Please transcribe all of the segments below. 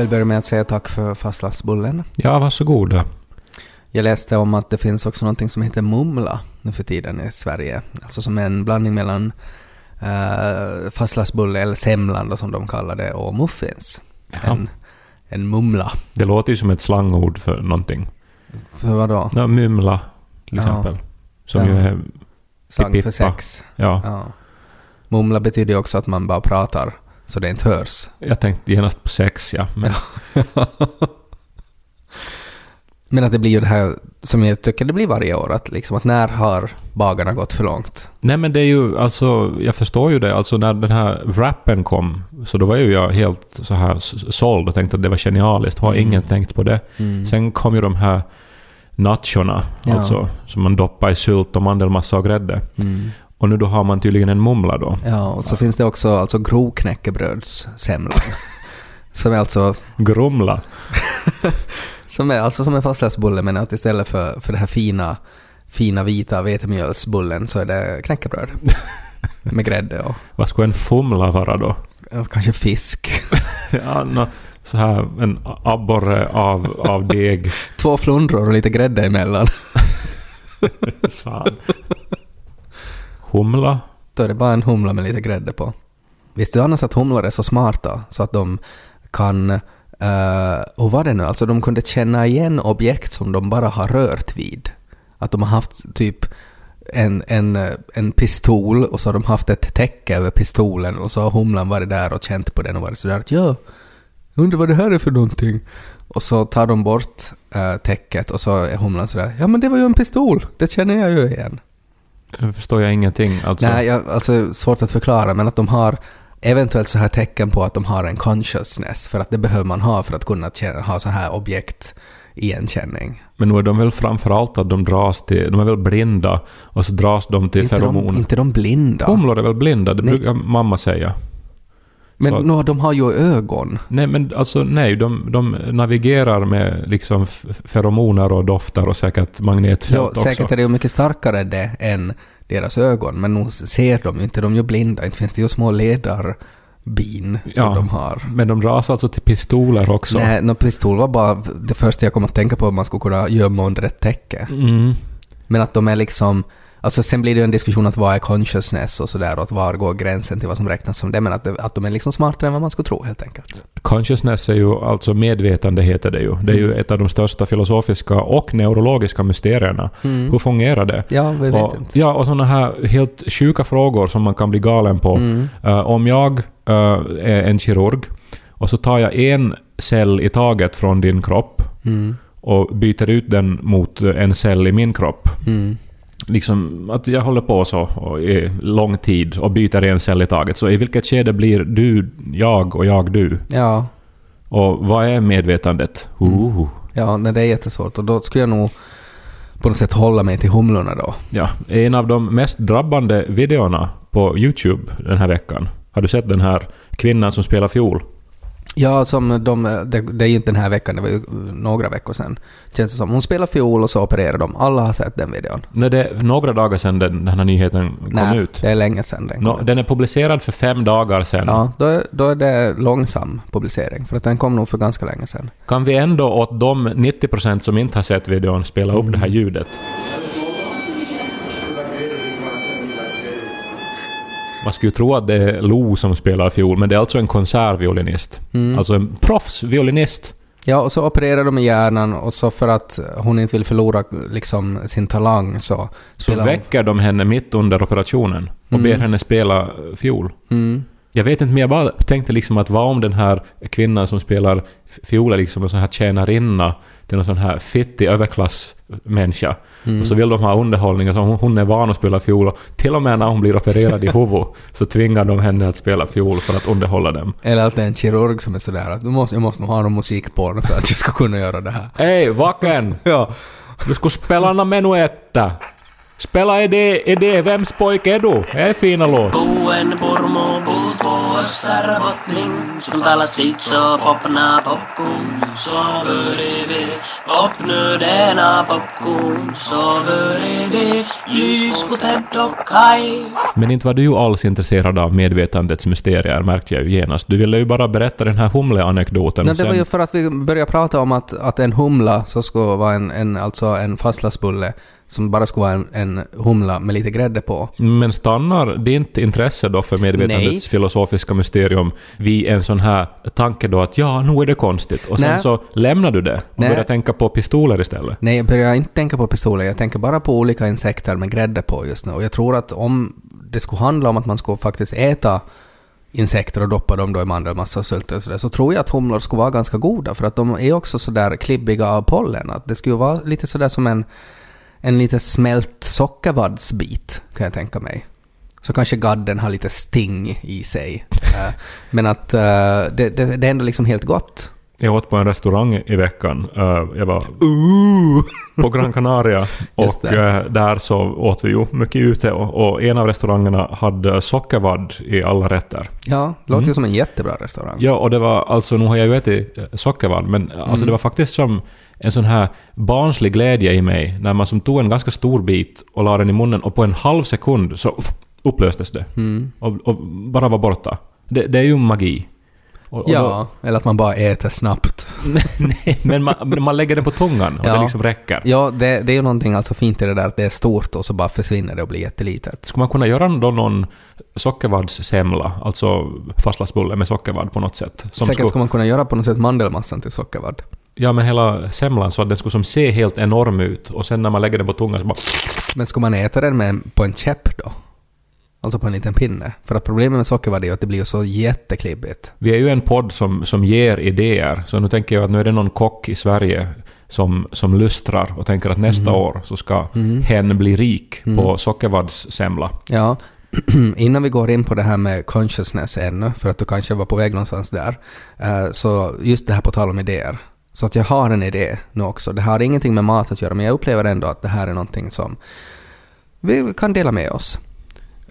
Vill börja med att säga tack för fastlagsbullen. Ja, varsågoda. Jag läste om att det finns också någonting som heter mumla nu för tiden i Sverige. Alltså som är en blandning mellan uh, fastlagsbulle, eller semlan då, som de kallar det, och muffins. Ja. En, en mumla. Det låter ju som ett slangord för någonting. För vad då? Nå, mymla, till Ja. exempel. Som Ja. ju är... Slang för sex. Ja, Ja. Mumla betyder ju också att man bara pratar så det inte hörs. jag tänkte genast på sex, ja. Men, Men att det blir ju det här som jag tycker det blir varje år, att, liksom, att när har bagarna gått för långt? Nej, men det är ju alltså... Jag förstår ju det. Alltså när den här rappen kom, så då var ju jag helt så här såld och tänkte att det var genialiskt. Har Mm. ingen tänkt på det. Sen kom ju de här nachorna, Ja. alltså, som man doppar i sylt och mandelmassa och grädde. Mm. Och nu då har man tydligen en mumla då. Ja, och så finns det också alltså grovknäckebrödssemlan. som är alltså Grumla. som är alltså som en fastlagsbulle men att istället för, för det här fina, fina vita vetemjölsbullen så är det knäckebröd. Med grädde och, Vad skulle en fumla vara då? kanske fisk. Ja, nå, så här en abborre av, av deg. Två flundror och lite grädde emellan. Fan. Humla? Då är det bara en humla med lite grädde på. Visste du annars att humlor är så smarta så att de kan... Uh, och vad det nu? Alltså de kunde känna igen objekt som de bara har rört vid. Att de har haft typ en, en, en pistol och så har de haft ett täcke över pistolen och så har humlan varit där och känt på den och varit sådär att ja, jag undrar vad det här är för någonting. Och så tar de bort uh, täcket och så är humlan sådär ja men det var ju en pistol, det känner jag ju igen. Nu förstår jag ingenting. Alltså, Nej, jag, alltså svårt att förklara, men att de har eventuellt så här tecken på att de har en consciousness, för att det behöver man ha för att kunna känna, ha så här objekt igenkänning. Men nu är de väl framförallt att de dras till... De är väl blinda och så dras de till Inte de, feromon. inte de blinda. Humlor är väl blinda? Det Nej. brukar mamma säga. Men så- nå, de har ju ögon. Nej, men alltså nej. De, de navigerar med liksom feromoner och dofter och säkert magnetfält Ja, också. säkert är det ju mycket starkare det än deras ögon, men nog ser de ju inte, de är ju blinda. Inte finns det ju små ledarbin som Ja. de har. Men de dras alltså till pistoler också. Nej, no, pistol var bara det första jag kom att tänka på man skulle kunna gömma under ett täcke. Mm. Men att de är liksom... Alltså sen blir det ju en diskussion att vad är consciousness och sådär och att var går gränsen till vad som räknas som det, men att, att de är liksom smartare än vad man skulle tro helt enkelt. Consciousness är ju alltså medvetande heter det ju. Det är ju ett av de största filosofiska och neurologiska mysterierna. Hur fungerar det? Ja, vi vet Och, inte. ja, och sådana här helt sjuka frågor som man kan bli galen på. Mm. Eh, om jag eh, är en kirurg och så tar jag en cell i taget från din kropp Mm. och byter ut den mot en cell i min kropp. Liksom att jag håller på så och i lång tid och byter en cell i taget. Så i vilket skede blir du jag och jag du? Ja, Och vad är medvetandet? Uh. ja nej, det är jättesvårt och då skulle jag nog på något sätt hålla mig till humlorna då. Ja, en av de mest drabbande videorna på YouTube den här veckan. Har du sett den här kvinnan som spelar fiol? Ja, som de, det, det är ju inte den här veckan, det var ju några veckor sedan. Känns det som. Hon spelar fiol och så opererar de. Alla har sett den videon. Nej, det är några dagar sedan den, den här nyheten kom Nej, ut. det är länge sedan den kom Nå, ut. den är publicerad för fem dagar sedan. Ja, då är, då är det långsam publicering, för att den kom nog för ganska länge sedan. Kan vi ändå åt de 90% som inte har sett videon spela upp det här ljudet? Man skulle ju tro att det är Lo som spelar fiol, men det är alltså en konsertviolinist. Mm. Alltså en proffsviolinist. Ja, och så opererar de i hjärnan och så för att hon inte vill förlora liksom, sin talang så Så spelar hon... väcker de henne mitt under operationen och Mm. ber henne spela eh, fiol. Mm. Jag vet inte, men jag bara tänkte liksom att vad om den här kvinnan som spelar fiol är liksom en sån här tjänarinna till någon sån här fittig överklassmänniska. Och så vill de ha underhållning så hon, hon är van att spela fiol och till och med när hon blir opererad i huvudet så tvingar de henne att spela fiol för att underhålla dem. Eller att det är en kirurg som är sådär att du måste, jag måste nog ha någon musik på nu för att jag ska kunna göra det här. Hej, vaken! Ja. Du skulle spela någon menuetta. Spela är det, är det, vems pojke är du? Det är fina låt. Puut puossar botling Som talar sitt så popna popcorn Så bredvid Popnödena popcorn Så bredvid Lys på Ted och Kai Men inte var du ju alls intresserad av medvetandets mysterier märkte jag ju genast. Du ville ju bara berätta den här humle-anekdoten. Nej, och det var sen- ju för att vi började prata om att, att en humla så skulle vara en, en, alltså en fastlagsbulle som bara skulle vara en, en humla med lite grädde på. Men stannar ditt intresse då för medvetandets Nej. filosofiska mysterium vid en sån här tanke då att ja, nu är det konstigt och sen Nej. så lämnar du det och Nej. börjar tänka på pistoler istället? Nej, jag börjar inte tänka på pistoler, jag tänker bara på olika insekter med grädde på just nu. Och jag tror att om det skulle handla om att man skulle faktiskt äta insekter och doppa dem då i mandelmassa och sylt och sådär, så tror jag att humlor skulle vara ganska goda, för att de är också sådär klibbiga av pollen. Att det skulle vara lite sådär som en, en lite smält sockervaddsbit, kan jag tänka mig. Så kanske gadden har lite sting i sig. Eh, Men att eh, det, det, det är ändå liksom helt gott. Jag åt på en restaurang i veckan. Eh, Jag var på Gran Canaria och det. där så åt vi ju mycket ute och, och en av restaurangerna hade sockervadd i alla rätter. Ja, låter ju som en jättebra restaurang. Ja, och det var alltså, nu har jag ju ätit sockervadd, men alltså Mm. det var faktiskt som en sån här barnslig glädje i mig när man som tog en ganska stor bit och la den i munnen och på en halv sekund så upplöstes det. Mm. Och, och bara var borta. Det, det är ju magi. Och, och Ja, eller att man bara äter snabbt. Då, nej, men man, man lägger den på tungan och Ja. det liksom räcker. Ja, det, det är ju någonting alltså fint i det där att det är stort och så bara försvinner det och blir jättelitet. Skulle man kunna göra då någon sockervaddssemla, alltså fastlagsbulle med sockervadd på något sätt? Säkert skulle, skulle man kunna göra på något sätt mandelmassan till sockervadd. Ja, men hela semlan så att den skulle som se helt enorm ut och sen när man lägger den på tungan så bara... Men ska man äta den med, på en käpp då? Alltså på en liten pinne? För att problemet med sockervadd är att det blir så jätteklibbigt. Vi är ju en podd som, som ger idéer, så nu tänker jag att nu är det någon kock i Sverige som, som lustrar och tänker att nästa år så ska hen bli rik på sockervaddssemla. Ja, innan vi går in på det här med consciousness ännu, för att du kanske var på väg någonstans där, eh, så just det här på tal om idéer. Så att jag har en idé nu också. Det har ingenting med mat att göra, men jag upplever ändå att det här är någonting som vi kan dela med oss.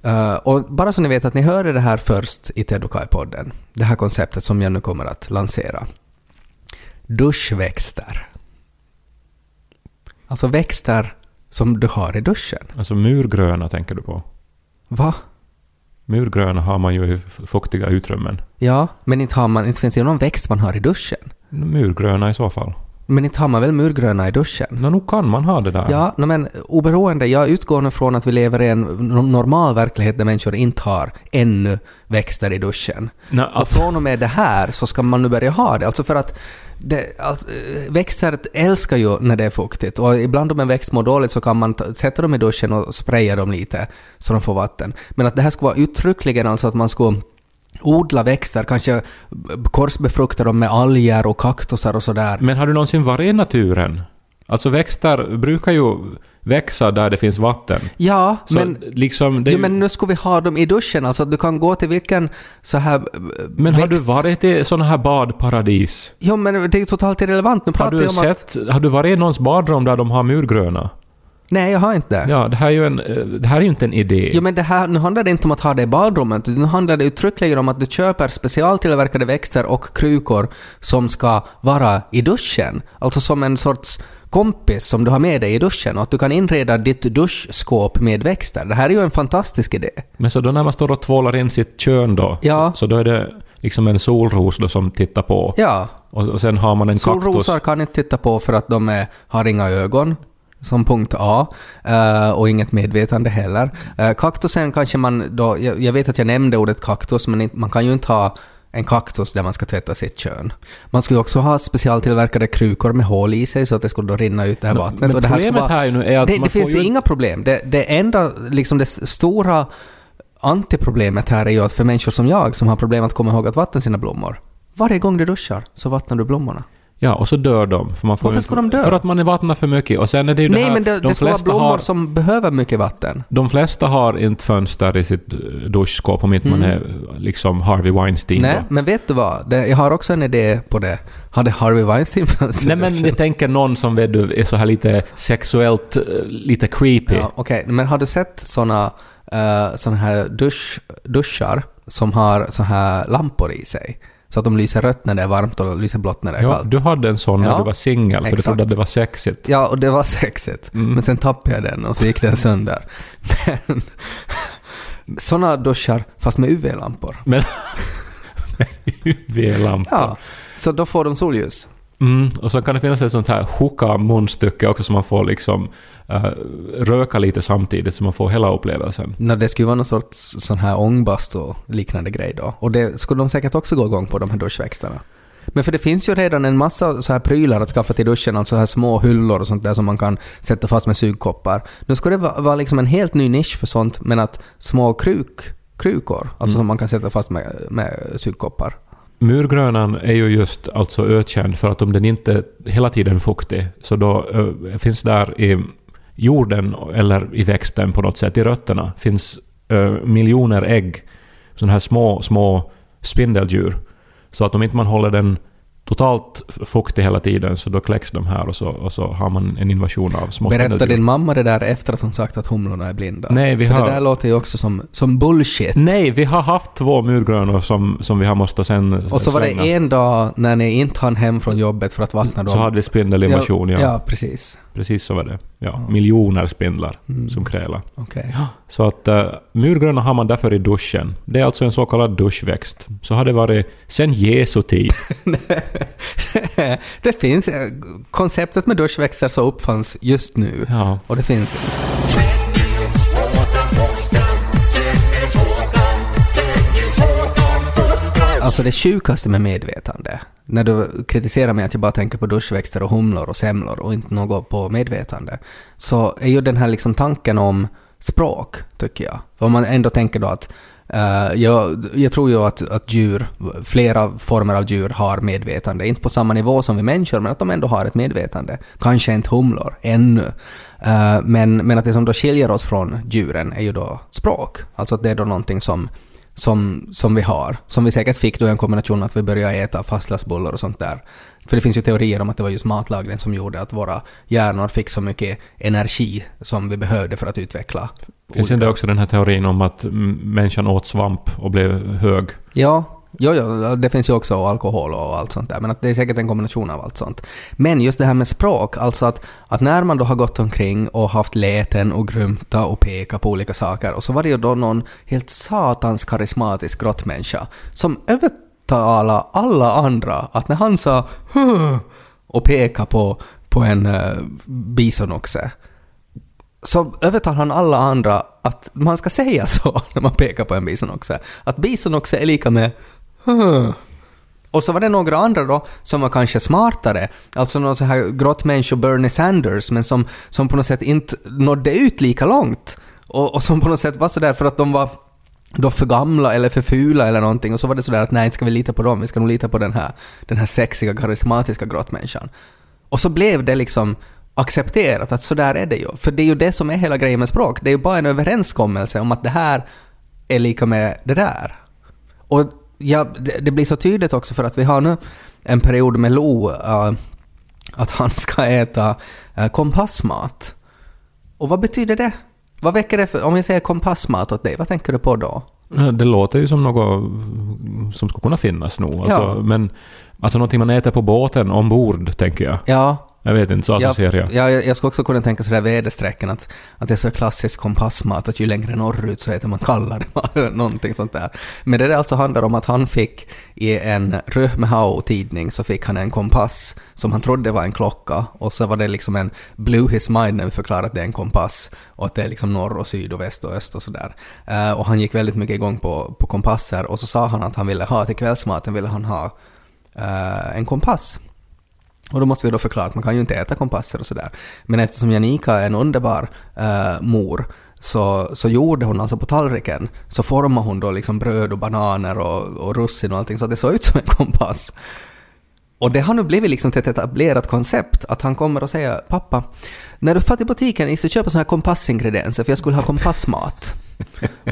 Eh, och bara så ni vet att ni hörde det här först i Tedokai-podden, det här konceptet som jag nu kommer att lansera. Duschväxter. Alltså växter som du har i duschen. Alltså murgröna tänker du på? Va? Murgröna har man ju i fuktiga utrymmen. Ja, men inte, har man, inte finns det någon växt man har i duschen. Murgröna i så fall. Men inte har man väl murgröna i duschen? Nå, nog kan man ha det där. Ja, no, men oberoende, jag utgår nu från att vi lever i en no- normal verklighet där människor inte har ännu växter i duschen. Och alltså, från och med det här så ska man nu börja ha det. Alltså för att det, eh, växter älskar ju när det är fuktigt och ibland om en växt mår dåligt så kan man ta, sätta dem i duschen och spraya dem lite så de får vatten. Men att det här skulle vara uttryckligen alltså att man skulle odla växter, kanske korsbefrukta dem med alger och kaktusar och sådär. men har du någonsin varit i naturen? Alltså växter brukar ju växa där det finns vatten. Ja, Så men liksom... Jo, ju- men nu ska vi ha dem i duschen, alltså att du kan gå till vilken så här eh, Men har du växt- varit i sådana här badparadis? Jo, men det är ju totalt irrelevant. Nu Har pratar du, jag om att... sett, har du varit i någons badrum där de har murgröna? Nej, jag har inte. Ja, det här är ju, en, eh, det här är inte en idé. Jo, men det här, nu handlar det inte om att ha det i badrummet, nu handlar det uttryckligen om att du köper specialtillverkade växter och krukor som ska vara i duschen. Alltså som en sorts kompis som du har med dig i duschen och att du kan inreda ditt duschskåp med växter. Det här är ju en fantastisk idé. Men så då när man står och tvålar in sitt kön då, Ja. så då är det liksom en solros då som tittar på. Ja, Och, och sen har man en Solrosor kaktus. kan inte titta på för att de är, har inga ögon, som punkt A, eh, och inget medvetande heller. Uh, kaktusen kanske man då, jag, vet att jag nämnde ordet kaktus, men man kan ju inte ha en kaktus där man ska tvätta sitt kön. Man skulle också ha specialtillverkade krukor med hål i sig så att det skulle då rinna ut det här vattnet. men det här problemet här ju nu är att det, man det får finns ju- inga problem. Det, det enda, liksom det stora antiproblemet här är ju att för människor som jag som har problem att komma ihåg att vattna sina blommor, varje gång du duschar så vattnar du blommorna. Ja, och så dör de. För, man får Varför ska de dö? För att man är vattnar för mycket. Och sen är det ju det Nej, här, men det, de, det ska vara blommor har, som behöver mycket vatten. de flesta har inte fönster i sitt eh, duschskåp om inte man är liksom Harvey Weinstein. Mm. Nej, då. men vet du vad? Jag har också en idé på det. Hade Harvey Weinstein fönster? Nej men jag tänker någon som vet du, är så här lite sexuellt, eh, lite creepy. Ja, Okej, men har du sett såna, uh, såna här dusch, duschar som har så här lampor i sig? Så att de lyser rött när det är varmt och lyser blått när det är Ja, kallt. du hade en sån när Ja, du var singel, för du exakt. trodde att det var sexigt. Ja, och det var sexigt. Mm. Men sen tappade jag den och så gick den sönder. Men såna duschar, fast med UV-lampor. Men... UV-lampa. Ja, så då får de solljus. Mm, och så kan det finnas ett sånt här hookah-munstycke också som man får liksom eh, röka lite samtidigt så man får hela upplevelsen. Nå, det skulle vara någon sorts sån här ångbastu liknande grej då. Och det skulle de säkert också gå igång på, de här duschväxterna. Men för det finns ju redan en massa så här prylar att skaffa till duschen, alltså här små hyllor och sånt där som man kan sätta fast med sugkoppar. Nu skulle det vara, liksom en helt ny nisch för sånt, men att små kruk, krukor, alltså som man kan sätta fast med, med sugkoppar. Murgrönan är ju just alltså ökänd för att om den inte är hela tiden fuktig så då eh, finns där i jorden eller i växten på något sätt, i rötterna, finns eh, miljoner ägg, sådana här små, små spindeldjur. Så att om inte man håller den totalt fuktig hela tiden så då kläcks de här och så, och så har man en invasion av små Berättar din mamma det där efter att hon sagt att humlorna är blinda? Nej, vi för har- det där låter ju också som, som bullshit. Nej, vi har haft två murgrönor som, som vi har måste sen Och så var det en dag när ni inte hann hem från jobbet för att vattna dem. Så hade vi spindelinvasion, ja. Ja, ja precis. Precis så var det. Ja, miljoner spindlar Mm. som krälar. Okej. Så att uh, murgröna har man därför i duschen. Det är alltså en så kallad duschväxt. Så har det varit sen Jesu tid. det finns... eh, Konceptet med duschväxter så uppfanns just nu. Ja. Och det finns. Alltså det sjukaste med medvetande, när du kritiserar mig att jag bara tänker på duschväxter och humlor och semlor och inte något på medvetande, så är ju den här liksom tanken om språk, tycker jag. Om man ändå tänker då att Uh, jag, jag tror ju att, att djur, flera former av djur har medvetande, inte på samma nivå som vi människor, men att de ändå har ett medvetande. Kanske inte humlor, ännu. Uh, men, men att det som då skiljer oss från djuren är ju då språk. Alltså att det är då någonting som som, som vi har. Som vi säkert fick då i en kombination att vi började äta fastlagsbullar och sånt där. För det finns ju teorier om att det var just matlagning som gjorde att våra hjärnor fick så mycket energi som vi behövde för att utveckla. Finns inte också den här teorin om att människan åt svamp och blev hög? Ja, jo, jo, det finns ju också alkohol och allt sånt där, men att det är säkert en kombination av allt sånt. Men just det här med språk, alltså att, att när man då har gått omkring och haft läten och grymta och peka på olika saker, och så var det ju då någon helt satans karismatisk grottmänniska som övertalade alla andra att när han sa "Huh", och peka på, på en uh, bisonoxe, så övertalar han alla andra att man ska säga så när man pekar på en bisonoxe. Att bisonoxe är lika med och så var det några andra då som var kanske smartare, alltså någon sån här grottmänniska Bernie Sanders, men som, som på något sätt inte nådde ut lika långt. Och, och som på något sätt var sådär för att de var då för gamla eller för fula eller någonting och så var det sådär att nej, inte ska vi lita på dem, vi ska nog lita på den här, den här sexiga, karismatiska grottmänniskan. Och så blev det liksom accepterat att sådär är det ju. För det är ju det som är hela grejen med språk. Det är ju bara en överenskommelse om att det här är lika med det där. Och ja, det, det blir så tydligt också för att vi har nu en period med Lo, eh, att han ska äta uh, kompassmat. Och vad betyder det? Vad väcker det för, om jag säger kompassmat åt dig, vad tänker du på då? Det låter ju som något som skulle kunna finnas nog. Alltså, Ja. Men alltså någonting man äter på båten ombord, tänker jag. Ja, Jag vet inte, så associerar jag. Ja, jag, jag skulle också kunna tänka sådär väderstrecken att, att det är så klassisk kompassmat att ju längre norrut så äter man kallare mat eller någonting sånt där. Men det där alltså handlar om att han fick i en Röhmehau-tidning så fick han en kompass som han trodde var en klocka och så var det liksom en blew his mind när vi förklarade att det är en kompass och att det är liksom norr och syd och väst och öst och sådär. Eh, och han gick väldigt mycket igång på, på kompasser och så sa han att han ville ha till kvällsmaten ville han ha eh, en kompass. Och då måste vi då förklara att man kan ju inte äta kompasser och sådär. Men eftersom Janika är en underbar eh, mor så, så gjorde hon alltså på tallriken, så formade hon då liksom bröd och bananer och, och russin och allting så att det såg ut som en kompass. Och det har nu blivit liksom till ett etablerat koncept att han kommer och säger ”Pappa, när du far till butiken så köpa såna här kompassingredienser för jag skulle ha kompassmat”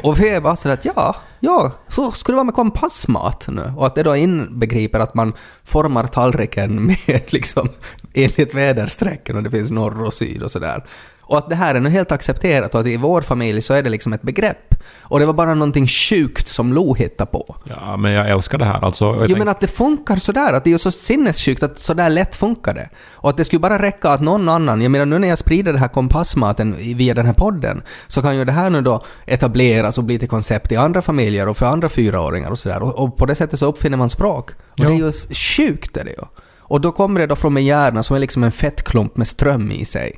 och vi är bara sådär att ja, ja, så skulle det vara med kompassmat nu. Och att det då inbegriper att man formar tallriken med liksom enligt väderstrecken och det finns norr och syd och sådär. Och att det här är nu helt accepterat och att i vår familj så är det liksom ett begrepp. Och det var bara någonting sjukt som Lo hittade på. Ja, men jag älskar det här. Alltså, jag Jo tänk- men att det funkar sådär, att det är så sinnessjukt att sådär lätt funkar det. Och att det skulle bara räcka att någon annan, jag menar nu när jag sprider det här kompassmaten via den här podden, så kan ju det här nu då etableras och bli till koncept i andra familjer och för andra fyraåringar och sådär. Och, och på det sättet så uppfinner man språk. Och Ja. det är ju sjukt är det ju. Och då kommer det då från min hjärna som är liksom en fettklump med ström i sig.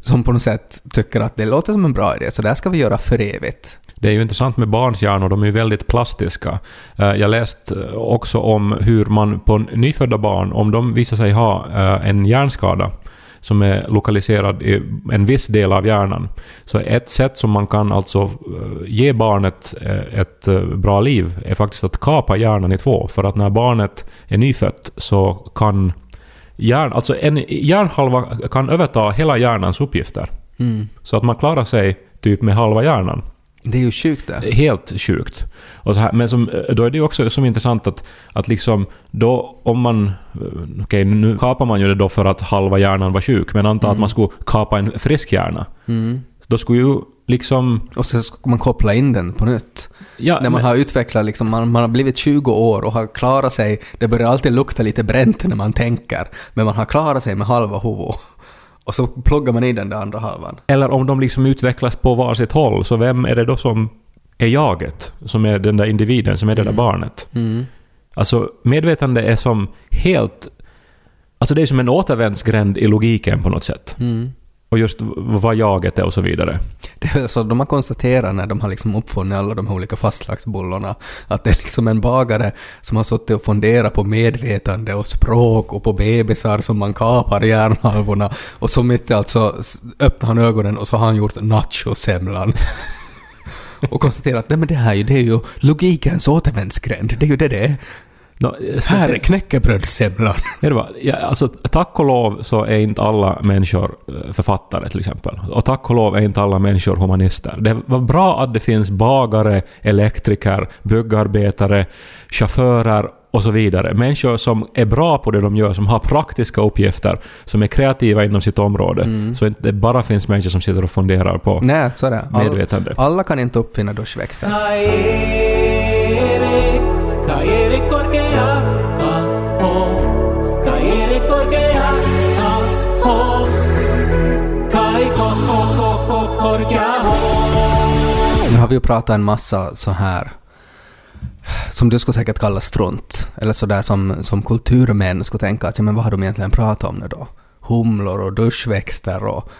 Som på något sätt tycker att det låter som en bra idé, så det här ska vi göra för evigt. Det är ju intressant med barns hjärnor, de är ju väldigt plastiska. Eh, jag läste också om hur man på nyfödda barn, om de visar sig ha eh, en hjärnskada som är lokaliserad i en viss del av hjärnan, så ett sätt som man kan alltså eh, ge barnet ett bra liv är faktiskt att kapa hjärnan i två. För att när barnet är nyfött så kan hjärn, alltså en hjärnhalva kan överta hela hjärnans uppgifter. Mm. Så att man klarar sig typ med halva hjärnan. Det är ju sjukt det. Helt sjukt. Och så här, men som, då är det ju också som intressant att, att liksom då om man... eh, Okej, nu kapar man ju det då för att halva hjärnan var sjuk, men anta att man skulle kapa en frisk hjärna. Mm. Då skulle ju liksom... Och så ska man koppla in den på nytt. Ja, När man men- har utvecklat, liksom, man, man har blivit 20 år och har klarat sig, det börjar alltid lukta lite bränt när man tänker, men man har klarat sig med halva huvudet. Och så pluggar man i den där andra halvan. Eller om de liksom utvecklas på varsitt håll, så vem är det då som är jaget? Som är den där individen, som är det där barnet? Mm. Alltså, medvetande är som helt... Alltså det är som en återvändsgränd i logiken på något sätt. Mm. Och just vad jaget är och så vidare. Det är så de har konstaterat när de har liksom uppfunnit alla de här olika fastlagsbullorna, att det är liksom en bagare som har suttit och funderat på medvetande och språk och på bebisar som man kapar hjärnhalvorna och så mitt i allt så öppnar han ögonen och så har han gjort nachosemlan. och konstaterat att det här det är ju logikens återvändsgränd, det är ju det det är. Ska Här är knäckebrödssemlan. Det ja, alltså, tack och lov så är inte alla människor eh, författare till exempel. Och tack och lov är inte alla människor humanister. Det var bra att det finns bagare, elektriker, byggarbetare, chaufförer och så vidare. Människor som är bra på det de gör, som har praktiska uppgifter, som är kreativa inom sitt område. Så inte det bara finns människor som sitter och funderar på Nej, så är det. All, medvetande. alla kan inte uppfinna duschväxter. Vi ju pratat en massa så här som du skulle säkert kalla strunt, eller sådär som, som kulturmän skulle tänka att ja, men vad har de egentligen pratat om nu då? Humlor och duschväxter och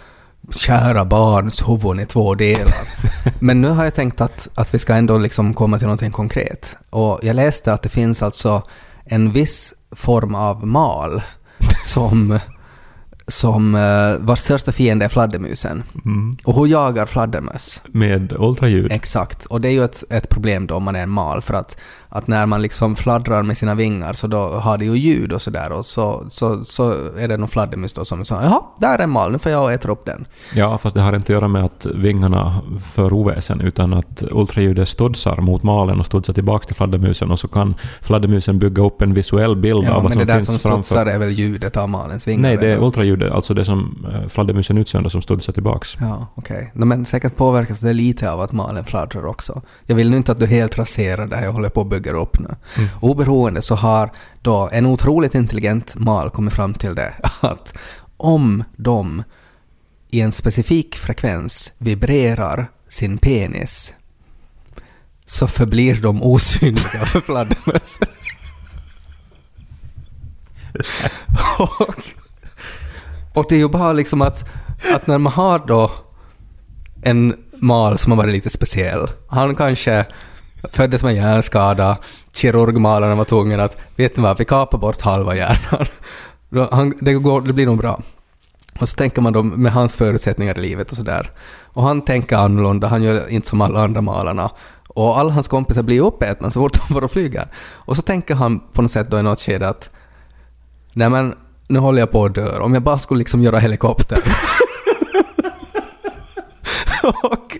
kära barns huvuden i två delar. Men nu har jag tänkt att, att vi ska ändå liksom komma till någonting konkret. Och jag läste att det finns alltså en viss form av mal som, som uh, vars största fiende är fladdermusen. Mm. Och hon jagar fladdermöss. Med ultraljud. Exakt. Och det är ju ett, ett problem då om man är en mal för att, att när man liksom fladdrar med sina vingar så då har det ju ljud och sådär och så, så, så är det någon fladdermus då som säger jaha, där är en mal, nu får jag äta upp den. Ja, fast det har inte att göra med att vingarna för oväsen, utan att ultraljudet studsar mot malen och studsar tillbaka till fladdermusen och så kan fladdermusen bygga upp en visuell bild Ja, av vad men som det där finns som framför. studsar är väl ljudet av malens vingar? Nej, det är ultraljudet, alltså det som eh, fladdermusen utsöndrar som studsar tillbaks. Ja, okej. No, men säkert påverkas det lite av att malen fladdrar också. Jag vill nu inte att du helt raserar det här jag håller på att bygga upp nu. Mm. Oberoende så har då en otroligt intelligent mal kommit fram till det att om de i en specifik frekvens vibrerar sin penis så förblir de osynliga för fladdermössen. och, och det är ju bara liksom att, att när man har då en mal som har varit lite speciell. Han kanske föddes med hjärnskada, kirurgmalarna var tvungen att, vet ni vad, vi kapar bort halva hjärnan. Han, det, går, det blir nog bra. Och så tänker man då med hans förutsättningar i livet och sådär. Och han tänker annorlunda, han gör inte som alla andra malarna. Och alla hans kompisar blir uppätna så fort de får och flyger. Och så tänker han på något sätt då i något skede att nej men nu håller jag på att dö. Om jag bara skulle liksom göra helikopter. och,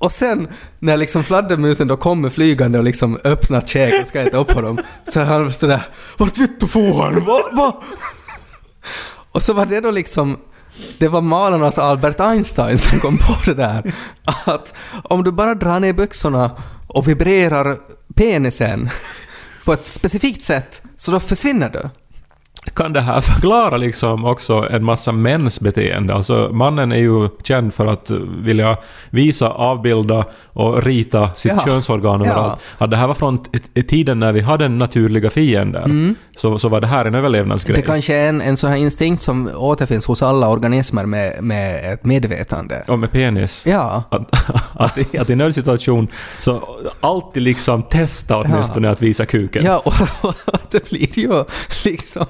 och sen när liksom fladdermusen då kommer flygande och liksom öppnar käk och ska äta upp honom så är han sådär ”Vart vittu for han? Va? Va?” Och så var det då liksom det var malarnas Albert Einstein som kom på det där. Att om du bara drar ner byxorna och vibrerar penisen på ett specifikt sätt, så då försvinner du. Kan det här förklara liksom också en massa mäns beteende? Alltså mannen är ju känd för att vilja visa, avbilda och rita sitt Ja. könsorgan överallt. Att det här var från tiden när vi hade naturliga fiender. Så, så var det här en överlevnadsgrej. Mm. Det kanske är en, en sån här instinkt som återfinns hos alla organismer med, med ett medvetande. Och med penis. Ja. Att, att, i- att i nödsituation så alltid liksom testa åtminstone att visa kuken. Ja, och, och det blir ju liksom...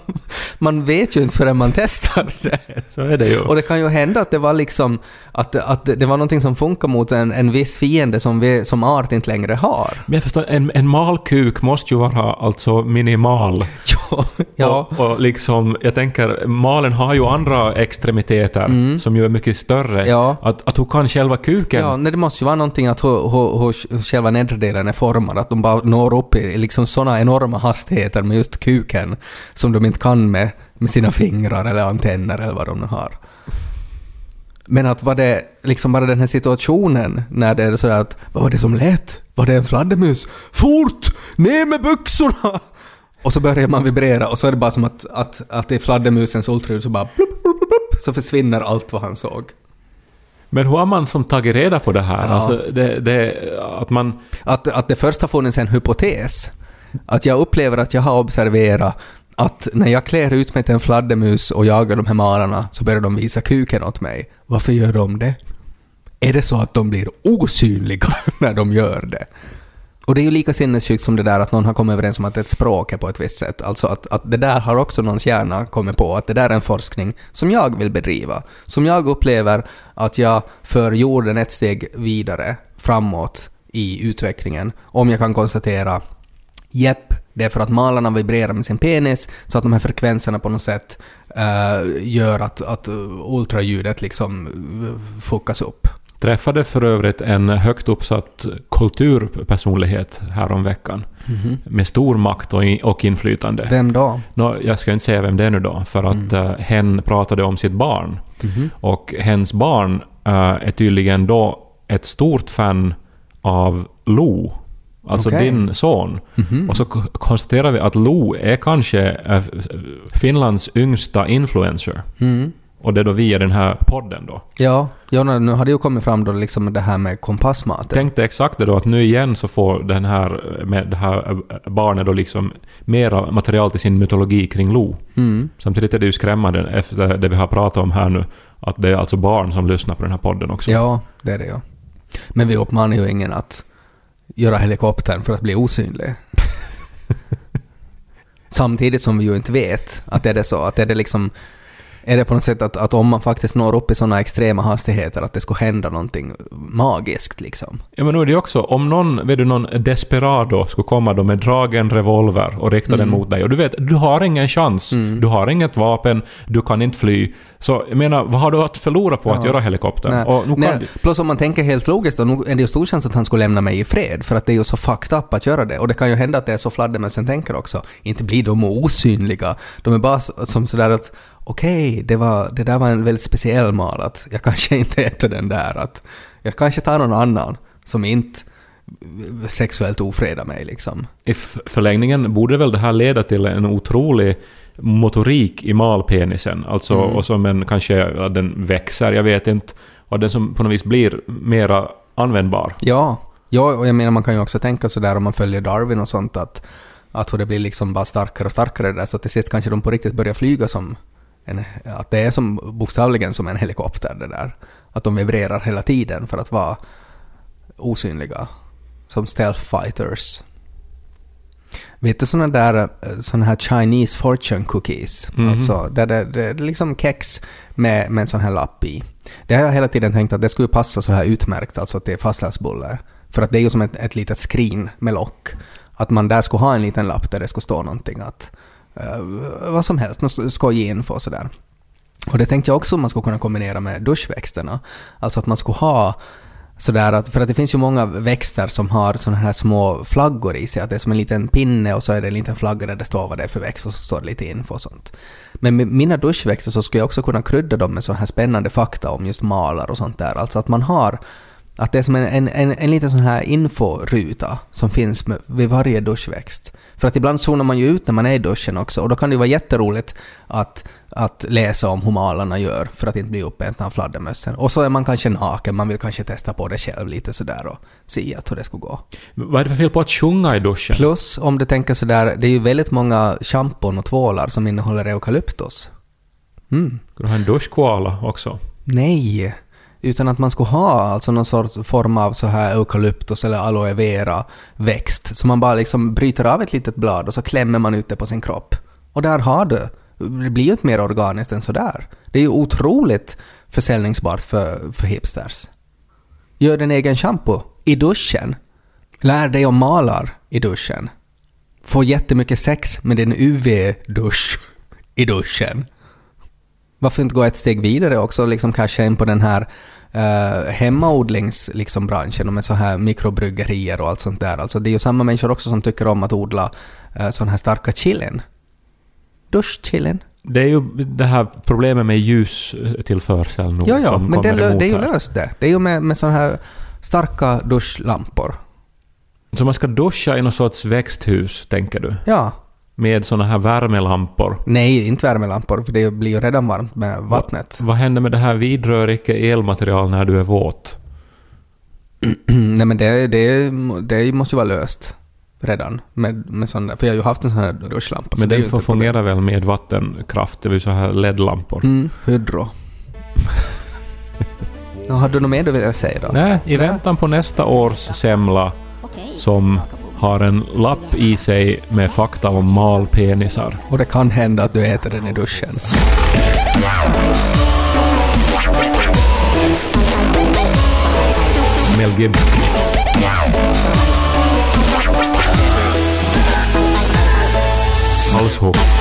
Man vet ju inte förrän man testar det. Så är det ju. Och det kan ju hända att det var liksom... Att, att det var någonting som funkar mot en, en viss fiende som vi som art inte längre har. Men jag förstår, en, en malkuk måste ju vara alltså minimal. Ja, ja. Och, och liksom, jag tänker, malen har ju andra extremiteter som ju är mycket större. Mm. Ja. Att, att hon kan själva kuken. Ja, nej, det måste ju vara någonting att hur, hur, hur själva nedre delen är formad, att de bara når upp i liksom såna enorma hastigheter med just kuken som de inte kan med, med sina fingrar eller antenner eller vad de nu har. Men att var det liksom bara den här situationen när det är sådär att vad var det som lät? Var det en fladdermus? Fort! Ner med byxorna! Och så börjar man vibrera och så är det bara som att, att, att det är fladdermusens ultraljud så bara plupp, plupp, plupp, så försvinner allt vad han såg. Men hur har man som tagit reda på det här? Ja. Alltså, det, det, att man... Att, att det först har funnits en hypotes. Att jag upplever att jag har observerat att när jag klär ut mig till en fladdermus och jagar de här malarna så börjar de visa kuken åt mig. Varför gör de det? Är det så att de blir osynliga när de gör det? Och det är ju lika sinnessjukt som det där att någon har kommit överens om att ett språk är på ett visst sätt. Alltså att, att det där har också någons hjärna kommit på, att det där är en forskning som jag vill bedriva. Som jag upplever att jag för jorden ett steg vidare framåt i utvecklingen. Om jag kan konstatera Jepp, det är för att malarna vibrerar med sin penis så att de här frekvenserna på något sätt eh, gör att, att uh, ultraljudet liksom uh, fuckas upp. Träffade för övrigt en högt uppsatt kulturpersonlighet häromveckan. Mhm. Med stor makt och, i- och inflytande. Vem då? Nå, jag ska inte säga vem det är nu då, för att Mm. uh, hen pratade om sitt barn. Mhm. Och hens barn eh, är tydligen då ett stort fan av Lo. Alltså Okej. din son. Mhm. Och så konstaterar vi att Lo är kanske eh, Finlands yngsta influencer. Mm. Och det är då via den här podden då. Ja, ja, nu har det ju kommit fram då liksom det här med kompassmaten. Tänkte exakt det då att nu igen så får den här, med det här eh, barnet då liksom mera material till sin mytologi kring Lo. Mm. Samtidigt är det ju skrämmande efter det vi har pratat om här nu, att det är alltså barn som lyssnar på den här podden också. Ja, det är det ju. Men vi uppmanar ju ingen att göra helikoptern för att bli osynlig. Samtidigt som vi ju inte vet att är det så, att är det liksom är det på något sätt att, att om man faktiskt når upp i sådana extrema hastigheter att det skulle hända någonting magiskt liksom. Ja men nu är det ju också, om någon, vet du, någon desperado skulle komma då med dragen revolver och rikta den mot dig och du vet, du har ingen chans. Du har inget vapen, du kan inte fly. Så jag menar, vad har du att förlora på att Ja. göra helikoptern? Nej. Och nu Nej, plus om man tänker helt logiskt då, nog är det ju stor chans att han skulle lämna mig i fred, för att det är ju så fucked up att göra det. Och det kan ju hända att det är så fladdermössen tänker också. Inte blir de osynliga. De är bara som sådär att okej, det, var, det där var en väldigt speciell mal, att jag kanske inte äter den där. Att jag kanske tar någon annan som inte sexuellt ofredar mig liksom. I förlängningen borde väl det här leda till en otrolig motorik i malpenisen. Alltså, och som en kanske, den växer, jag vet inte. Och den som på något vis blir mera användbar. Ja, ja, och jag menar man kan ju också tänka sådär om man följer Darwin och sånt att, att hur det blir liksom bara starkare och starkare där så till sist kanske de på riktigt börjar flyga som en, att det är som bokstavligen som en helikopter det där. Att de vibrerar hela tiden för att vara osynliga. Som stealth fighters. Vet du såna där såna här Chinese fortune cookies? Alltså där det, det är liksom kex med, med en sån här lapp i. Det har jag hela tiden tänkt att det skulle passa så här utmärkt alltså till fastlagsbullar. För att det är ju som ett, ett litet skrin med lock. Att man där skulle ha en liten lapp där det skulle stå någonting att eh, Eh, vad som helst, någon skojig info och sådär. Och det tänkte jag också man skulle kunna kombinera med duschväxterna. Alltså att man skulle ha sådär att, för att det finns ju många växter som har sådana här små flaggor i sig, att det är som en liten pinne och så är det en liten flagga där det står vad det är för växt och så står det lite info och sånt. Men med mina duschväxter så skulle jag också kunna krydda dem med sådana här spännande fakta om just malar och sånt där. Alltså att man har att det är som en, en, en, en liten sån här inforuta som finns med, vid varje duschväxt. För att ibland zonar man ju ut när man är i duschen också och då kan det ju vara jätteroligt att, att läsa om hur malarna gör för att inte bli uppäten av fladdermössen. Och så är man kanske naken, man vill kanske testa på det själv lite sådär och se att hur det skulle gå. Vad är det för fel på att sjunga i duschen? Plus, om du tänker sådär, det är ju väldigt många schampon och tvålar som innehåller eukalyptus. Mm. Ska du ha en duschkoala också? Nej! Utan att man skulle ha alltså någon sorts form av så här eukalyptus eller aloe vera växt. Så man bara liksom bryter av ett litet blad och så klämmer man ut det på sin kropp. Och där har du. Det blir ju inte mer organiskt än sådär. Det är ju otroligt försäljningsbart för, för hipsters. Gör din egen shampoo i duschen. Lär dig om malar i duschen. Få jättemycket sex med din UV-dusch i duschen. Varför inte gå ett steg vidare också liksom casha in på den här uh, hemmaodlingsbranschen liksom, branschen med så här mikrobryggerier och allt sånt där. Alltså det är ju samma människor också som tycker om att odla uh, sån här starka chilin. Duschchilin. Det är ju det här problemet med ljustillförsel nu Ja, ja, men det, det är ju löst det. Det är ju med, med såna här starka duschlampor. Så man ska duscha i någon sorts växthus, tänker du? Ja. Med såna här värmelampor. Nej, inte värmelampor, för det blir ju redan varmt med vattnet. Vad händer med det här vidrör icke elmaterial när du är våt? Nej men det, det, det måste ju vara löst redan. Med, med sån där, för jag har ju haft en sån här duschlampa. så Men det är den ju får fungera väl med vattenkraft? Det vill så här LED-lampor. Mm, hydro. Ja, har du något mer du vill säga då? Nej, i väntan på nästa års semla som har en lapp i sig med fakta om malpenisar. Och det kan hända att du äter den i duschen. Mel Gibson. Halshuggning.